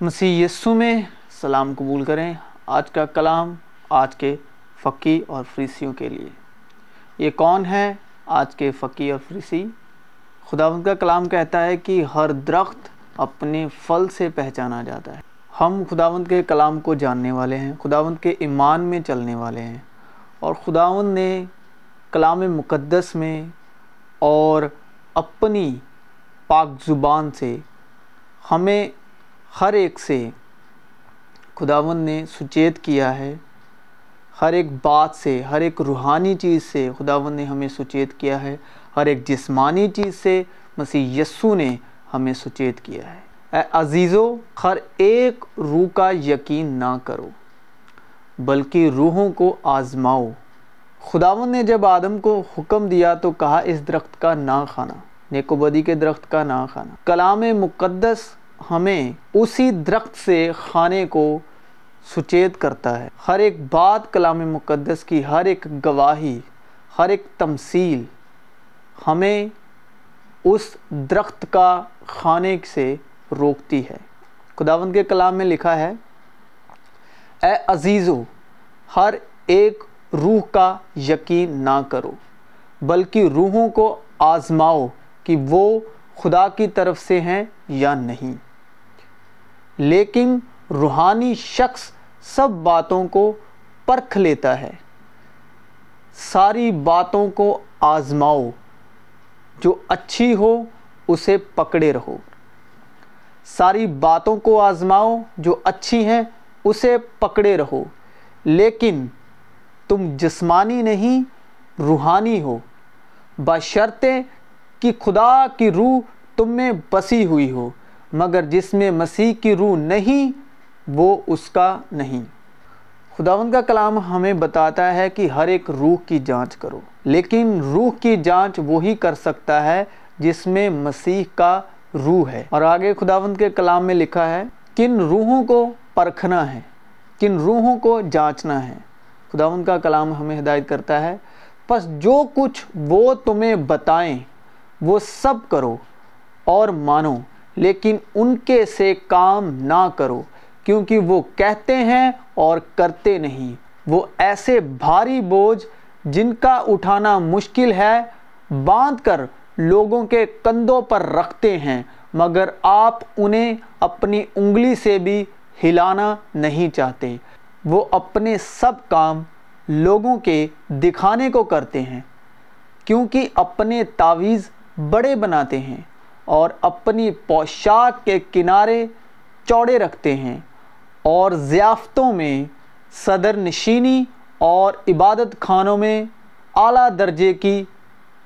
مسیح یسو میں سلام قبول کریں آج کا کلام آج کے فقی اور فریسیوں کے لیے۔ یہ کون ہے آج کے فقی اور فریسی؟ خداوند کا کلام کہتا ہے کہ ہر درخت اپنے پھل سے پہچانا جاتا ہے۔ ہم خداوند کے کلام کو جاننے والے ہیں، خداوند کے ایمان میں چلنے والے ہیں۔ اور خداوند نے کلام مقدس میں اور اپنی پاک زبان سے ہمیں ہر ایک سے خداون نے سچیت کیا ہے، ہر ایک بات سے، ہر ایک روحانی چیز سے خداون نے ہمیں سچیت کیا ہے، ہر ایک جسمانی چیز سے مسیح یسو نے ہمیں سچیت کیا ہے۔ اے عزیزو، ہر ایک روح کا یقین نہ کرو، بلکہ روحوں کو آزماؤ۔ خداون نے جب آدم کو حکم دیا تو کہا، اس درخت کا نہ کھانا، نیکوبدی کے درخت کا نہ کھانا۔ کلام مقدس ہمیں اسی درخت سے خانے کو سچیت کرتا ہے۔ ہر ایک بات کلام مقدس کی، ہر ایک گواہی، ہر ایک تمثیل ہمیں اس درخت کا خانے سے روکتی ہے۔ خداوند کے کلام میں لکھا ہے، اے عزیزو، ہر ایک روح کا یقین نہ کرو، بلکہ روحوں کو آزماؤ کہ وہ خدا کی طرف سے ہیں یا نہیں۔ لیکن روحانی شخص سب باتوں کو پرکھ لیتا ہے۔ ساری باتوں کو آزماؤ۔ جو اچھی ہو، اسے پکڑے رہو۔ ساری باتوں کو آزماؤ، جو اچھی ہیں، اسے پکڑے رہو۔ لیکن تم جسمانی نہیں، روحانی ہو۔ بشرطے کہ خدا کی روح تم میں بسی ہوئی ہو۔ مگر جس میں مسیح کی روح نہیں، وہ اس کا نہیں۔ خداوند کا کلام ہمیں بتاتا ہے کہ ہر ایک روح کی جانچ کرو، لیکن روح کی جانچ وہی کر سکتا ہے جس میں مسیح کا روح ہے۔ اور آگے خداوند کے کلام میں لکھا ہے، کن روحوں کو پرکھنا ہے، کن روحوں کو جانچنا ہے۔ خداوند کا کلام ہمیں ہدایت کرتا ہے، پس جو کچھ وہ تمہیں بتائیں، وہ سب کرو اور مانو۔ لیکن ان کے سے کام نہ کرو، کیونکہ وہ کہتے ہیں اور کرتے نہیں۔ وہ ایسے بھاری بوجھ جن کا اٹھانا مشکل ہے، باندھ کر لوگوں کے کندھوں پر رکھتے ہیں، مگر آپ انہیں اپنی انگلی سے بھی ہلانا نہیں چاہتے۔ وہ اپنے سب کام لوگوں کے دکھانے کو کرتے ہیں، کیونکہ اپنے تعویذ بڑے بناتے ہیں۔ اور اپنی پوشاک کے کنارے چوڑے رکھتے ہیں اور ضیافتوں میں صدر نشینی اور عبادت خانوں میں اعلیٰ درجے کی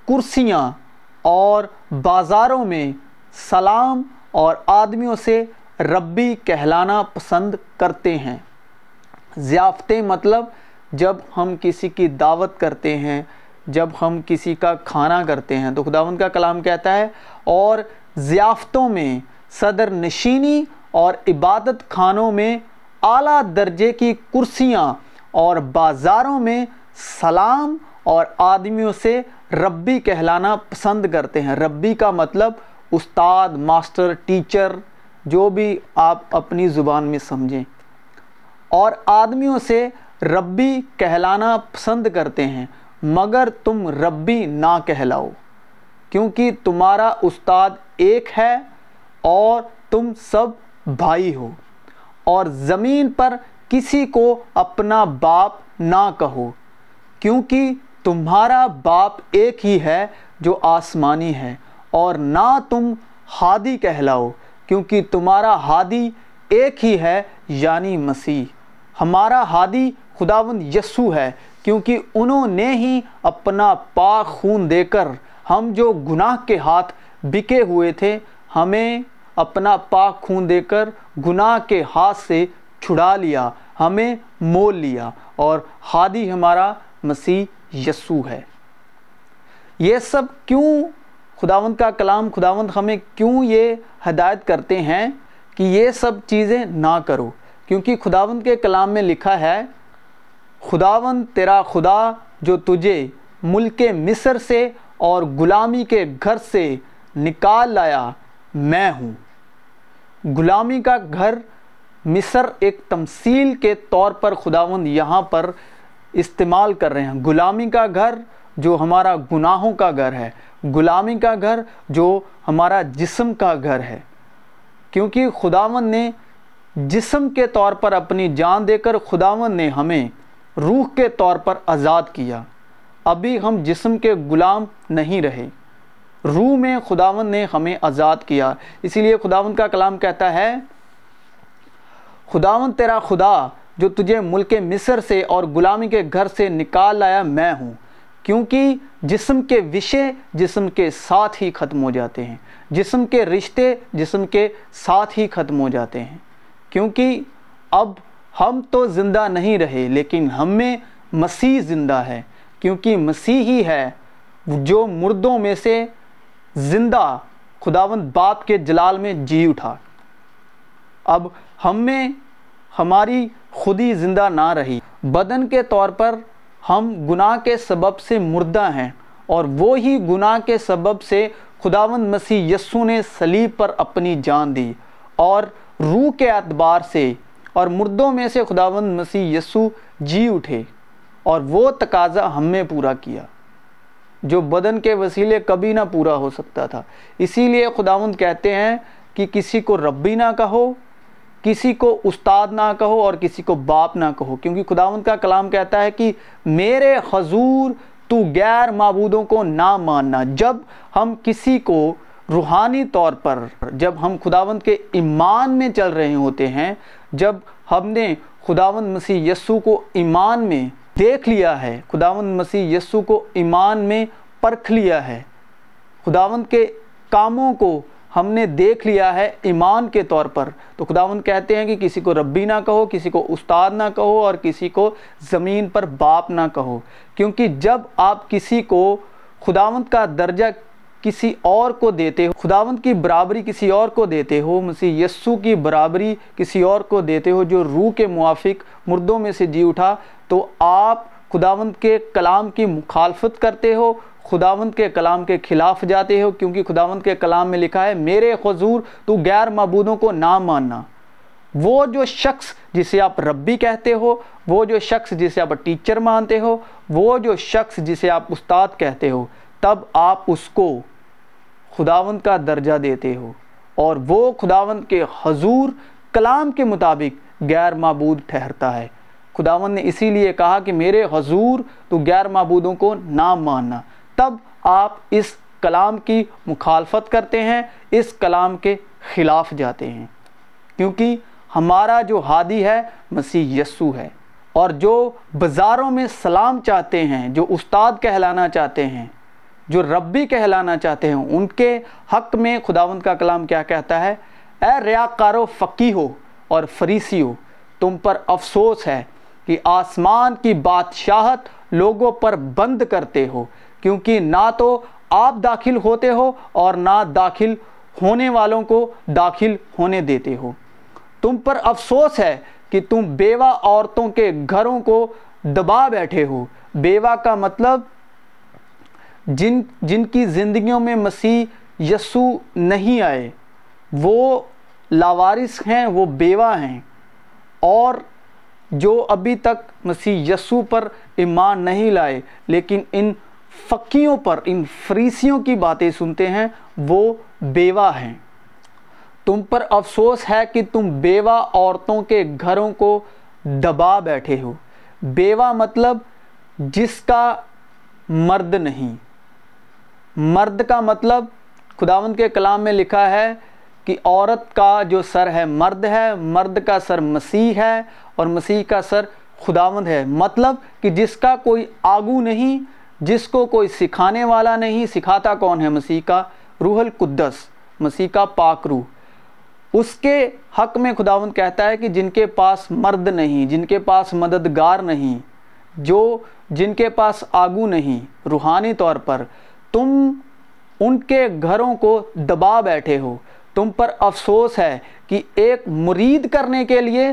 کرسیاں اور بازاروں میں سلام اور آدمیوں سے ربی کہلانا پسند کرتے ہیں۔ ضیافتیں مطلب جب ہم کسی کی دعوت کرتے ہیں جب ہم کسی کا کھانا کرتے ہیں تو خداوند کا کلام کہتا ہے، اور ضیافتوں میں صدر نشینی اور عبادت خانوں میں اعلیٰ درجے کی کرسیاں اور بازاروں میں سلام اور آدمیوں سے ربی کہلانا پسند کرتے ہیں۔ ربی کا مطلب استاد، ماسٹر، ٹیچر، جو بھی آپ اپنی زبان میں سمجھیں۔ اور آدمیوں سے ربی کہلانا پسند کرتے ہیں۔ مگر تم ربی نہ کہلاؤ، کیونکہ تمہارا استاد ایک ہے اور تم سب بھائی ہو، اور زمین پر کسی کو اپنا باپ نہ کہو، کیونکہ تمہارا باپ ایک ہی ہے جو آسمانی ہے، اور نہ تم ہادی کہلاؤ، کیونکہ تمہارا ہادی ایک ہی ہے یعنی مسیح۔ ہمارا ہادی خداوند یسو ہے کیونکہ انہوں نے ہی اپنا پاک خون دے کر ہم جو گناہ کے ہاتھ بکے ہوئے تھے، ہمیں اپنا پاک خون دے کر گناہ کے ہاتھ سے چھڑا لیا، ہمیں مول لیا۔ اور ہادی ہمارا مسیح یسو ہے۔ یہ سب کیوں خداوند کا کلام، خداوند ہمیں کیوں یہ ہدایت کرتے ہیں کہ یہ سب چیزیں نہ کرو؟ کیونکہ خداوند کے کلام میں لکھا ہے خداون تیرا خدا جو تجھے ملک مصر سے اور غلامی کے گھر سے نکال لایا، میں ہوں۔ غلامی کا گھر مصر ایک تمثیل کے طور پر خداوند یہاں پر استعمال کر رہے ہیں۔ غلامی کا گھر جو ہمارا گناہوں کا گھر ہے، غلامی کا گھر جو ہمارا جسم کا گھر ہے۔ کیونکہ خداوند نے جسم کے طور پر اپنی جان دے کر خداوند نے ہمیں روح کے طور پر آزاد کیا۔ ابھی ہم جسم کے غلام نہیں رہے۔ روح میں خداوند نے ہمیں آزاد کیا۔ اسی لیے خداوند کا کلام کہتا ہے، خداوند تیرا خدا، جو تجھے ملک مصر سے اور غلامی کے گھر سے نکال لایا میں ہوں۔ کیونکہ جسم کے وشے جسم کے ساتھ ہی ختم ہو جاتے ہیں۔ جسم کے رشتے جسم کے ساتھ ہی ختم ہو جاتے ہیں۔ کیونکہ اب ہم تو زندہ نہیں رہے، لیکن ہم میں مسیح زندہ ہے، کیونکہ مسیح ہی ہے جو مردوں میں سے زندہ خداوند باپ کے جلال میں جی اٹھا۔ اب ہم میں ہماری خودی زندہ نہ رہی۔ بدن کے طور پر ہم گناہ کے سبب سے مردہ ہیں اور وہی گناہ کے سبب سے خداوند مسیح یسو نے صلیب پر اپنی جان دی اور روح کے اعتبار سے اور مردوں میں سے خداوند مسیح یسو جی اٹھے اور وہ تقاضا ہم میں پورا کیا، جو بدن کے وسیلے کبھی نہ پورا ہو سکتا تھا۔ اسی لیے خداوند کہتے ہیں کہ کسی کو ربی نہ کہو، کسی کو استاد نہ کہو اور کسی کو باپ نہ کہو، کیونکہ خداوند کا کلام کہتا ہے کہ میرے حضور تو غیر معبودوں کو نہ ماننا۔ جب ہم کسی کو روحانی طور پر، جب ہم خداوند کے ایمان میں چل رہے ہوتے ہیں جب ہم نے خداوند مسیح یسو کو ایمان میں دیکھ لیا ہے، خداوند مسیح یسو کو ایمان میں پرکھ لیا ہے، خداوند کے کاموں کو ہم نے دیکھ لیا ہے ایمان کے طور پر، تو خداوند کہتے ہیں کہ کسی کو ربی نہ کہو، کسی کو استاد نہ کہو اور کسی کو زمین پر باپ نہ کہو۔ کیونکہ جب آپ کسی کو خداوند کا درجہ کسی اور کو دیتے ہو، خداوند کی برابری کسی اور کو دیتے ہو، مسیح یسو کی برابری کسی اور کو دیتے ہو جو روح کے موافق مردوں میں سے جی اٹھا، تو آپ خداوند کے کلام کی مخالفت کرتے ہو، خداوند کے کلام کے خلاف جاتے ہو، کیونکہ خداوند کے کلام میں لکھا ہے، میرے حضور، تو غیر معبودوں کو نہ ماننا۔ وہ جو شخص جسے آپ ربی کہتے ہو، وہ جو شخص جسے آپ ٹیچر مانتے ہو، وہ جو شخص جسے آپ استاد کہتے ہو، تب آپ اس کو خداوند کا درجہ دیتے ہو اور وہ خداوند کے حضور کلام کے مطابق غیر معبود ٹھہرتا ہے۔ خداوند نے اسی لیے کہا کہ میرے حضور تو غیر معبودوں کو نہ ماننا۔ تب آپ اس کلام کی مخالفت کرتے ہیں، اس کلام کے خلاف جاتے ہیں۔ کیونکہ ہمارا جو ہادی ہے، مسیح یسو ہے۔ اور جو بازاروں میں سلام چاہتے ہیں، جو استاد کہلانا چاہتے ہیں جو ربی کہلانا چاہتے ہیں، ان کے حق میں خداوند کا کلام کیا کہتا ہے؟ اے ریاکارو فقی ہو اور فریسی ہو، تم پر افسوس ہے کہ آسمان کی بادشاہت لوگوں پر بند کرتے ہو، کیونکہ نہ تو آپ داخل ہوتے ہو اور نہ داخل ہونے والوں کو داخل ہونے دیتے ہو۔ تم پر افسوس ہے کہ تم بیوہ عورتوں کے گھروں کو دبا بیٹھے ہو۔ بیوہ کا مطلب جن جن کی زندگیوں میں مسیح یسو نہیں آئے، وہ لاوارث ہیں، وہ بیوہ ہیں۔ اور جو ابھی تک مسیح یسو پر ایمان نہیں لائے، لیکن ان فقیوں پر، ان فریسیوں کی باتیں سنتے ہیں، وہ بیوہ ہیں۔ تم پر افسوس ہے کہ تم بیوہ عورتوں کے گھروں کو دبا بیٹھے ہو۔ بیوہ مطلب جس کا مرد نہیں۔ مرد کا مطلب خداوند کے کلام میں لکھا ہے کہ عورت کا جو سر ہے مرد ہے، مرد کا سر مسیح ہے اور مسیح کا سر خداوند ہے۔ مطلب کہ جس کا کوئی آگو نہیں، جس کو کوئی سکھانے والا نہیں، سکھاتا کون ہے؟ مسیح کا روح القدس، مسیح کا پاک روح۔ اس کے حق میں خداوند کہتا ہے کہ جن کے پاس مرد نہیں، جن کے پاس مددگار نہیں، جو جن کے پاس آگو نہیں، روحانی طور پر تم ان کے گھروں کو دبا بیٹھے ہو۔ تم پر افسوس ہے کہ ایک مرید کرنے کے لیے۔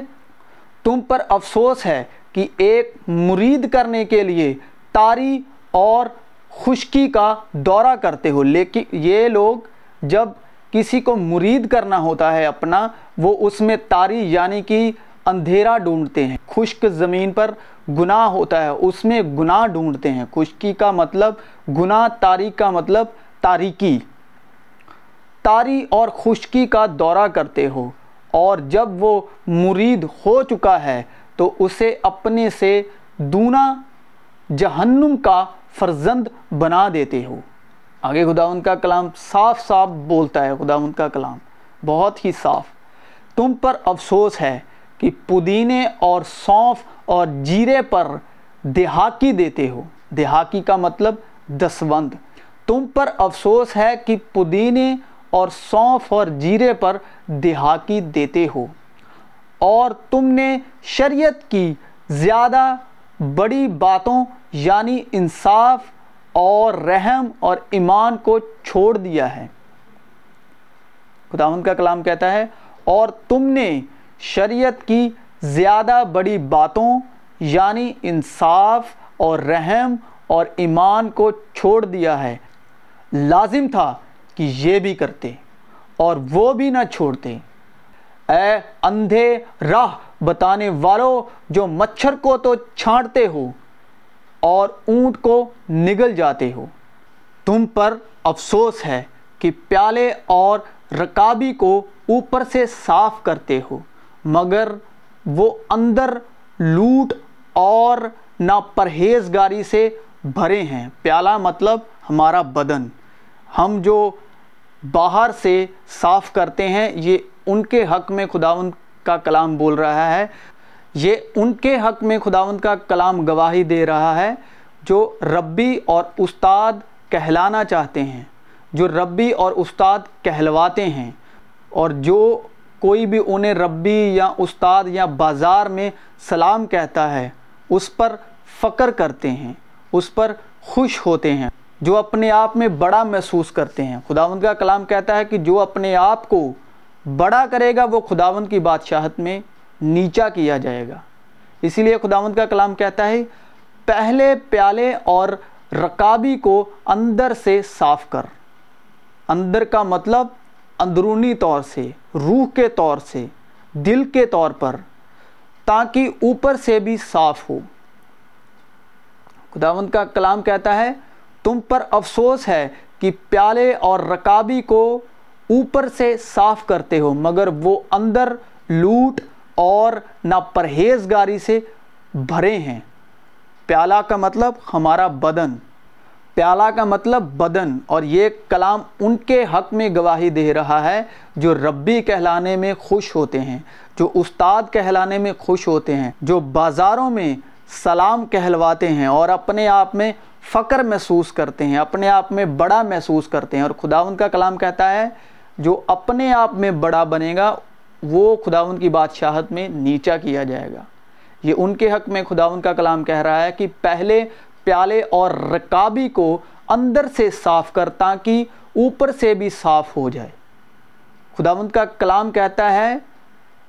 تم پر افسوس ہے کہ ایک مرید کرنے کے لیے تاری اور خشکی کا دورہ کرتے ہو۔ لیکن یہ لوگ جب کسی کو مرید کرنا ہوتا ہے اپنا، وہ اس میں تاری یعنی کہ اندھیرا ڈھونڈتے ہیں۔ خشک زمین پر گناہ ہوتا ہے، اس میں گناہ ڈھونڈتے ہیں۔ خشکی کا مطلب گناہ، تاریخ کا مطلب تاریکی۔ تاری اور خشکی کا دورہ کرتے ہو، اور جب وہ مرید ہو چکا ہے تو اسے اپنے سے دونا جہنم کا فرزند بنا دیتے ہو۔ آگے خدا ان کا کلام صاف صاف بولتا ہے، خدا ان کا کلام بہت ہی صاف۔ تم پر افسوس ہے کہ پودینے اور سونف اور جیرے پر دہاکی دیتے ہو۔ دہاکی کا مطلب دسوند تم پر افسوس ہے کہ پودینے اور سونف اور جیرے پر دہاکی دیتے ہو۔ اور تم نے شریعت کی زیادہ بڑی باتوں یعنی انصاف اور رحم اور ایمان کو چھوڑ دیا ہے۔ خداوند کا کلام کہتا ہے، اور تم نے شریعت کی زیادہ بڑی باتوں یعنی انصاف اور رحم اور ایمان کو چھوڑ دیا ہے۔ لازم تھا کہ یہ بھی کرتے اور وہ بھی نہ چھوڑتے۔ اے اندھے راہ بتانے والوں جو مچھر کو تو چھانٹتے ہو اور اونٹ کو نگل جاتے ہو، تم پر افسوس ہے کہ پیالے اور رکابی کو اوپر سے صاف کرتے ہو۔ مگر وہ اندر لوٹ اور ناپرہیزگاری سے بھرے ہیں۔ پیالہ مطلب ہمارا بدن۔ ہم جو باہر سے صاف کرتے ہیں، یہ ان کے حق میں خداوند کا کلام بول رہا ہے۔ یہ ان کے حق میں خداوند کا کلام گواہی دے رہا ہے جو ربی اور استاد کہلانا چاہتے ہیں۔ جو ربی اور استاد کہلواتے ہیں اور جو کوئی بھی انہیں ربی یا استاد یا بازار میں سلام کہتا ہے، اس پر فقر کرتے ہیں، اس پر خوش ہوتے ہیں، جو اپنے آپ میں بڑا محسوس کرتے ہیں۔ خداوند کا کلام کہتا ہے کہ جو اپنے آپ کو بڑا کرے گا، وہ خداوند کی بادشاہت میں نیچا کیا جائے گا۔ اسی لیے خداوند کا کلام کہتا ہے، پہلے پیالے اور رکابی کو اندر سے صاف کر۔ اندر کا مطلب اندرونی طور سے، روح کے طور سے، دل کے طور پر، تاکہ اوپر سے بھی صاف ہو۔ خداوند کا کلام کہتا ہے، تم پر افسوس ہے کہ پیالے اور رکابی کو اوپر سے صاف کرتے ہو، مگر وہ اندر لوٹ اور ناپرہیزگاری سے بھرے ہیں۔ پیالہ کا مطلب ہمارا بدن۔ پیالہ کا مطلب بدن، اور یہ کلام ان کے حق میں گواہی دے رہا ہے جو ربی کہلانے میں خوش ہوتے ہیں، جو استاد کہلانے میں خوش ہوتے ہیں، جو بازاروں میں سلام کہلواتے ہیں اور اپنے آپ میں فقر محسوس کرتے ہیں، اپنے آپ میں بڑا محسوس کرتے ہیں۔ اور خدا ان کا کلام کہتا ہے، جو اپنے آپ میں بڑا بنے گا، وہ خداون کی بادشاہت میں نیچا کیا جائے گا۔ یہ ان کے حق میں خداون کا کلام کہہ رہا ہے کہ پہلے پیالے اور رکابی کو اندر سے صاف کر تاکہ اوپر سے بھی صاف ہو جائے۔ خداوند کا کلام کہتا ہے،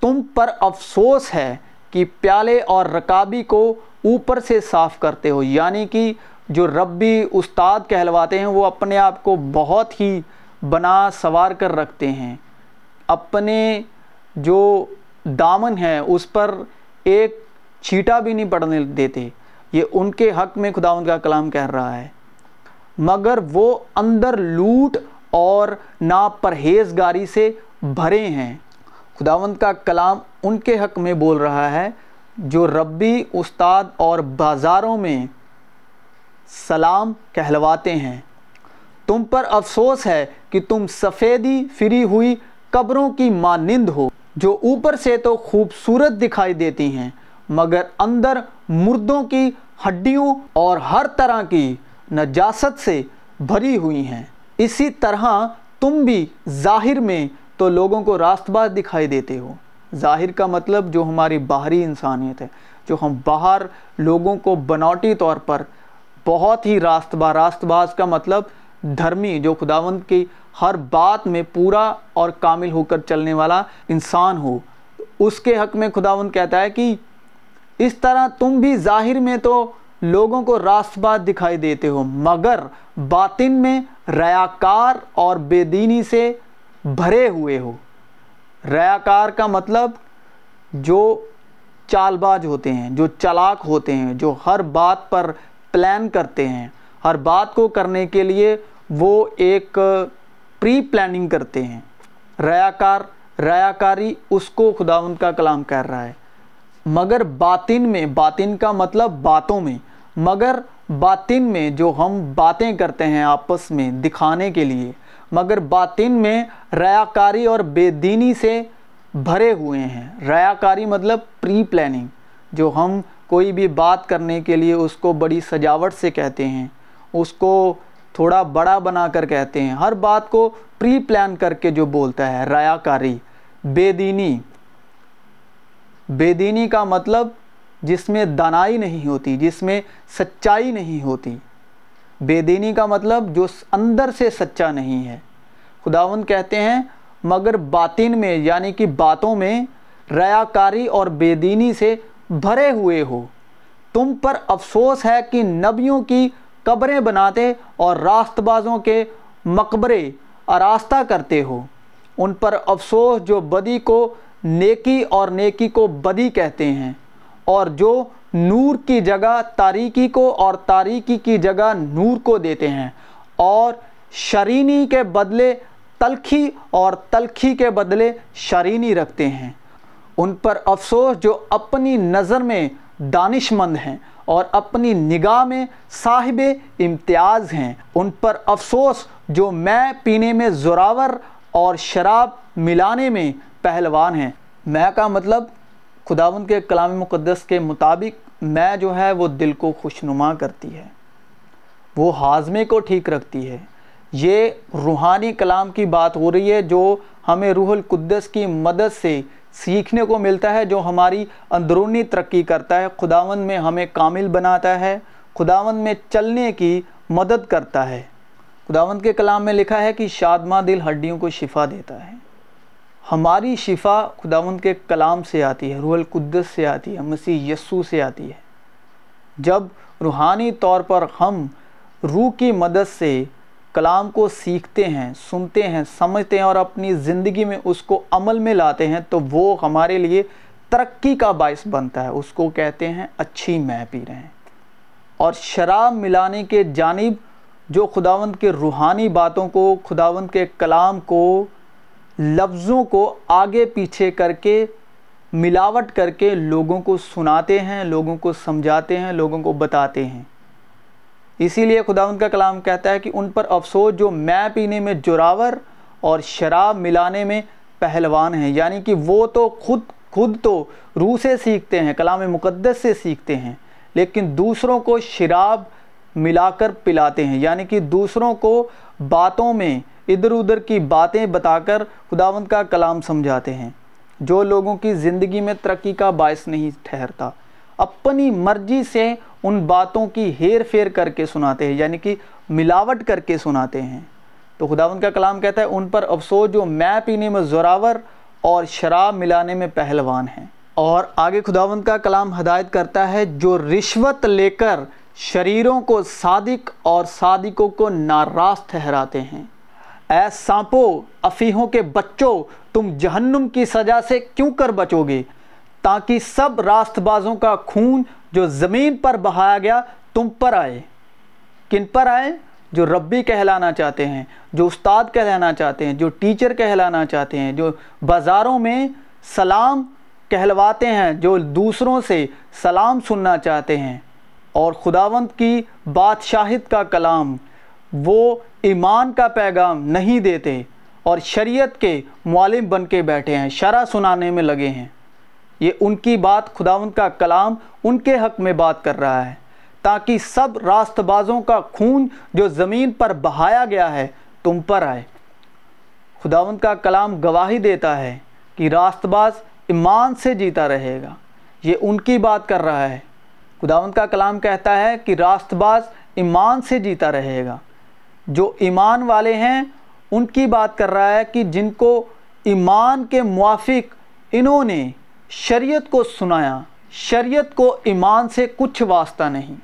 تم پر افسوس ہے کہ پیالے اور رکابی کو اوپر سے صاف کرتے ہو۔ یعنی کہ جو ربی استاد کہلواتے ہیں، وہ اپنے آپ کو بہت ہی بنا سوار کر رکھتے ہیں۔ اپنے جو دامن ہے اس پر ایک چھیٹا بھی نہیں پڑنے دیتے۔ یہ ان کے حق میں خداوند کا کلام کہہ رہا ہے۔ مگر وہ اندر لوٹ اور ناپرہیزگاری سے بھرے ہیں۔ خداوند کا کلام ان کے حق میں بول رہا ہے جو ربی، استاد اور بازاروں میں سلام کہلواتے ہیں۔ تم پر افسوس ہے کہ تم سفیدی، فری ہوئی قبروں کی مانند ہو، جو اوپر سے تو خوبصورت دکھائی دیتی ہیں، مگر اندر مردوں کی ہڈیوں اور ہر طرح کی نجاست سے بھری ہوئی ہیں۔ اسی طرح تم بھی ظاہر میں تو لوگوں کو راست باز دکھائی دیتے ہو۔ ظاہر کا مطلب جو ہماری باہری انسانیت ہے، جو ہم باہر لوگوں کو بناوٹی طور پر بہت ہی راست باز راست باز کا مطلب دھرمی، جو خداوند کی ہر بات میں پورا اور کامل ہو کر چلنے والا انسان ہو۔ اس کے حق میں خداوند کہتا ہے کہ اس طرح تم بھی ظاہر میں تو لوگوں کو راست بات دکھائی دیتے ہو، مگر باطن میں ریاکار اور بے دینی سے بھرے ہوئے ہو۔ ریاکار کا مطلب جو چال باز ہوتے ہیں، جو چلاک ہوتے ہیں، جو ہر بات پر پلان کرتے ہیں۔ ہر بات کو کرنے کے لیے وہ ایک پری پلاننگ کرتے ہیں۔ ریاکار ریاکاری اس کو خداوند کا کلام کر رہا ہے۔ مگر باطن میں، باطن کا مطلب باتوں میں۔ مگر باطن میں جو ہم باتیں کرتے ہیں آپس میں دکھانے کے لیے۔ مگر باطن میں ریاکاری اور بے دینی سے بھرے ہوئے ہیں۔ ریاکاری مطلب پری پلاننگ جو ہم کوئی بھی بات کرنے کے لیے اس کو بڑی سجاوٹ سے کہتے ہیں۔ اس کو تھوڑا بڑا بنا کر کہتے ہیں۔ ہر بات کو پری پلان کر کے جو بولتا ہے ریاکاری بے دینی۔ بے دینی کا مطلب جس میں دانائی نہیں ہوتی، جس میں سچائی نہیں ہوتی۔ بے دینی کا مطلب جو اندر سے سچا نہیں ہے۔ خداون کہتے ہیں، مگر باطن میں یعنی کہ باتوں میں ریاکاری اور بے دینی سے بھرے ہوئے ہو۔ تم پر افسوس ہے کہ نبیوں کی قبریں بناتے اور راست بازوں کے مقبرے آراستہ کرتے ہو۔ ان پر افسوس جو بدی کو نیکی اور نیکی کو بدی کہتے ہیں، اور جو نور کی جگہ تاریکی کو اور تاریکی کی جگہ نور کو دیتے ہیں، اور شرینی کے بدلے تلخی اور تلخی کے بدلے شرینی رکھتے ہیں۔ ان پر افسوس جو اپنی نظر میں دانش مند ہیں اور اپنی نگاہ میں صاحب امتیاز ہیں۔ ان پر افسوس جو میں پینے میں زوراور اور شراب ملانے میں پہلوان ہیں۔ میں کا مطلب خداون کے کلام مقدس کے مطابق میں جو ہے وہ دل کو خوشنما کرتی ہے۔ وہ ہاضمے کو ٹھیک رکھتی ہے۔ یہ روحانی کلام کی بات ہو رہی ہے جو ہمیں روح القدس کی مدد سے سیکھنے کو ملتا ہے، جو ہماری اندرونی ترقی کرتا ہے۔ خداون میں ہمیں کامل بناتا ہے۔ خداون میں چلنے کی مدد کرتا ہے۔ خداون کے کلام میں لکھا ہے کہ شادمہ دل ہڈیوں کو شفا دیتا ہے۔ ہماری شفا خداون کے کلام سے آتی ہے، روح القدس سے آتی ہے، مسیح یسو سے آتی ہے۔ جب روحانی طور پر ہم روح کی مدد سے کلام کو سیکھتے ہیں، سنتے ہیں، سمجھتے ہیں اور اپنی زندگی میں اس کو عمل میں لاتے ہیں، تو وہ ہمارے لیے ترقی کا باعث بنتا ہے۔ اس کو کہتے ہیں اچھی میں پی رہے ہیں۔ اور شراب ملانے کے جانب جو خداوند کے روحانی باتوں کو، خداوند کے کلام کو لفظوں کو آگے پیچھے کر کے، ملاوٹ کر کے لوگوں کو سناتے ہیں، لوگوں کو سمجھاتے ہیں، لوگوں کو بتاتے ہیں۔ اسی لیے خداوند کا کلام کہتا ہے کہ ان پر افسوس، جو میں پینے میں جراور اور شراب ملانے میں پہلوان ہیں۔ یعنی کہ وہ تو خود خود تو روح سے سیکھتے ہیں، کلام مقدس سے سیکھتے ہیں، لیکن دوسروں کو شراب ملا کر پلاتے ہیں۔ یعنی کہ دوسروں کو باتوں میں ادھر ادھر کی باتیں بتا کر خداوند کا کلام سمجھاتے ہیں۔ جو لوگوں کی زندگی میں ترقی کا باعث نہیں ٹھہرتا، اپنی مرضی سے ان باتوں کی ہیر فیر کر کے سناتے ہیں یعنی کہ ملاوٹ کر کے سناتے ہیں۔ تو خداوند کا کلام کہتا ہے، ان پر افسوس جو میں پینے میں زوراور اور شراب ملانے میں پہلوان ہیں۔ اور آگے خداوند کا کلام ہدایت کرتا ہے، جو رشوت لے کر شریروں کو صادق اور صادقوں کو ناراض ٹھہراتے ہیں۔ اے سانپو افیہوں کے بچوں، تم جہنم کی سزا سے کیوں کر بچو گے؟ تاکہ سب راست بازوں کا خون جو زمین پر بہایا گیا، تم پر آئے۔ کن پر آئے؟ جو ربی کہلانا چاہتے ہیں، جو استاد کہلانا چاہتے ہیں، جو ٹیچر کہلانا چاہتے ہیں، جو بازاروں میں سلام کہلواتے ہیں، جو دوسروں سے سلام سننا چاہتے ہیں۔ اور خداوند کی بادشاہت کا کلام وہ ایمان کا پیغام نہیں دیتے اور شریعت کے معلم بن کے بیٹھے ہیں، شرح سنانے میں لگے ہیں۔ یہ ان کی بات خداوند کا کلام ان کے حق میں بات کر رہا ہے۔ تاکہ سب راست بازوں کا خون جو زمین پر بہایا گیا ہے، تم پر آئے۔ خداوند کا کلام گواہی دیتا ہے کہ راست باز ایمان سے جیتا رہے گا۔ یہ ان کی بات کر رہا ہے۔ خداوند کا کلام کہتا ہے کہ راست باز ایمان سے جیتا رہے گا۔ جو ایمان والے ہیں، ان کی بات کر رہا ہے کہ جن کو ایمان کے موافق انہوں نے شریعت کو سنایا، شریعت کو ایمان سے کچھ واسطہ نہیں،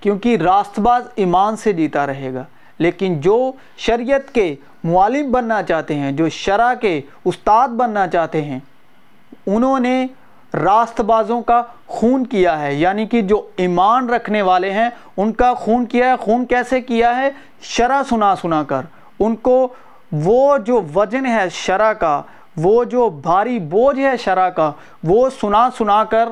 کیونکہ راست باز ایمان سے جیتا رہے گا۔ لیکن جو شریعت کے معالم بننا چاہتے ہیں، جو شرع کے استاد بننا چاہتے ہیں، انہوں نے راست بازوں کا خون کیا ہے یعنی کہ جو ایمان رکھنے والے ہیں، ان کا خون کیا ہے، خون کیسے کیا ہے؟ شرع سنا سنا کر۔ ان کو وہ جو وزن ہے شرع کا، وہ جو بھاری بوجھ ہے شرع کا، وہ سنا سنا کر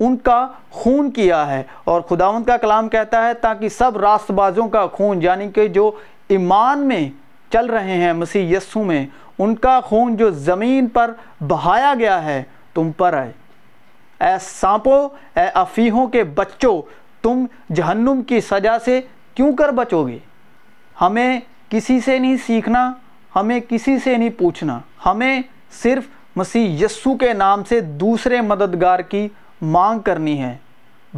ان کا خون کیا ہے۔ اور خداوند کا کلام کہتا ہے، تاکہ سب راست بازوں کا خون یعنی کہ جو ایمان میں چل رہے ہیں مسیح یسو میں، ان کا خون جو زمین پر بہایا گیا ہے، تم پر آئے۔ اے سانپو، اے افیہوں کے بچوں، تم جہنم کی سجا سے کیوں کر بچو گے؟ ہمیں کسی سے نہیں سیکھنا، ہمیں کسی سے نہیں پوچھنا، ہمیں صرف مسیح یسو کے نام سے دوسرے مددگار کی مانگ کرنی ہے،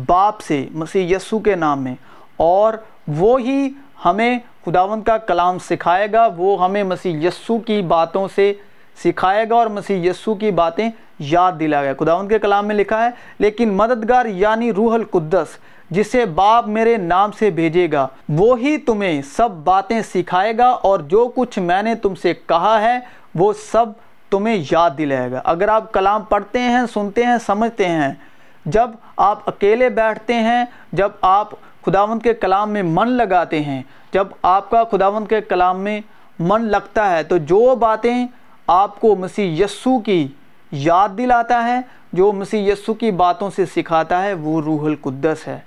باپ سے، مسیح یسو کے نام میں۔ اور وہی ہمیں خداوند کا کلام سکھائے گا، وہ ہمیں مسیح یسو کی باتوں سے سکھائے گا اور مسیح یسو کی باتیں یاد دلا گیا۔ خداوند کے کلام میں لکھا ہے، لیکن مددگار یعنی روح القدس، جسے باپ میرے نام سے بھیجے گا، وہی تمہیں سب باتیں سکھائے گا اور جو کچھ میں نے تم سے کہا ہے، وہ سب تمہیں یاد دلائے گا۔ اگر آپ کلام پڑھتے ہیں، سنتے ہیں، سمجھتے ہیں، جب آپ اکیلے بیٹھتے ہیں، جب آپ خداوند کے کلام میں من لگاتے ہیں، جب آپ کا خداوند کے کلام میں من لگتا ہے، تو جو باتیں آپ کو مسیح یسو کی یاد دلاتا ہے، جو مسیح یسو کی باتوں سے سکھاتا ہے، وہ روح القدس ہے۔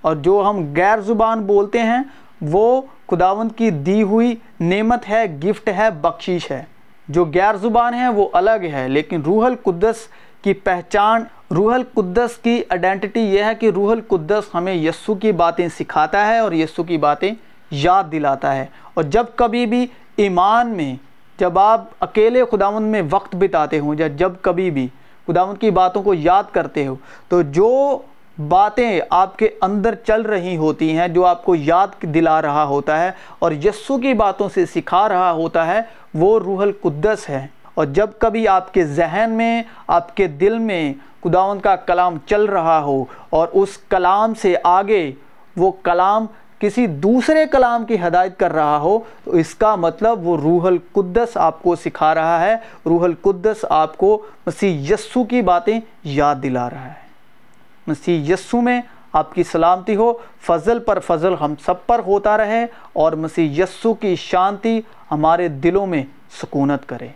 اور جو ہم غیر زبان بولتے ہیں، وہ خداوند کی دی ہوئی نعمت ہے، گفٹ ہے، بخشش ہے۔ جو غیر زبان ہے وہ الگ ہے، لیکن روح القدس کی پہچان، روح القدس کی آئیڈینٹی یہ ہے کہ روح القدس ہمیں یسو کی باتیں سکھاتا ہے اور یسو کی باتیں یاد دلاتا ہے۔ اور جب کبھی بھی ایمان میں جب آپ اکیلے خداوند میں وقت بتاتے ہوں یا جب کبھی بھی خداوند کی باتوں کو یاد کرتے ہو، تو جو باتیں آپ کے اندر چل رہی ہوتی ہیں، جو آپ کو یاد دلا رہا ہوتا ہے اور یسو کی باتوں سے سکھا رہا ہوتا ہے، وہ روح القدس ہے۔ اور جب کبھی آپ کے ذہن میں، آپ کے دل میں خداوند کا کلام چل رہا ہو اور اس کلام سے آگے وہ کلام کسی دوسرے کلام کی ہدایت کر رہا ہو، تو اس کا مطلب وہ روح القدس آپ کو سکھا رہا ہے۔ روح القدس آپ کو مسیح یسو کی باتیں یاد دلا رہا ہے۔ مسیح یسو میں آپ کی سلامتی ہو، فضل پر فضل ہم سب پر ہوتا رہے اور مسیح یسو کی شانتی ہمارے دلوں میں سکونت کرے۔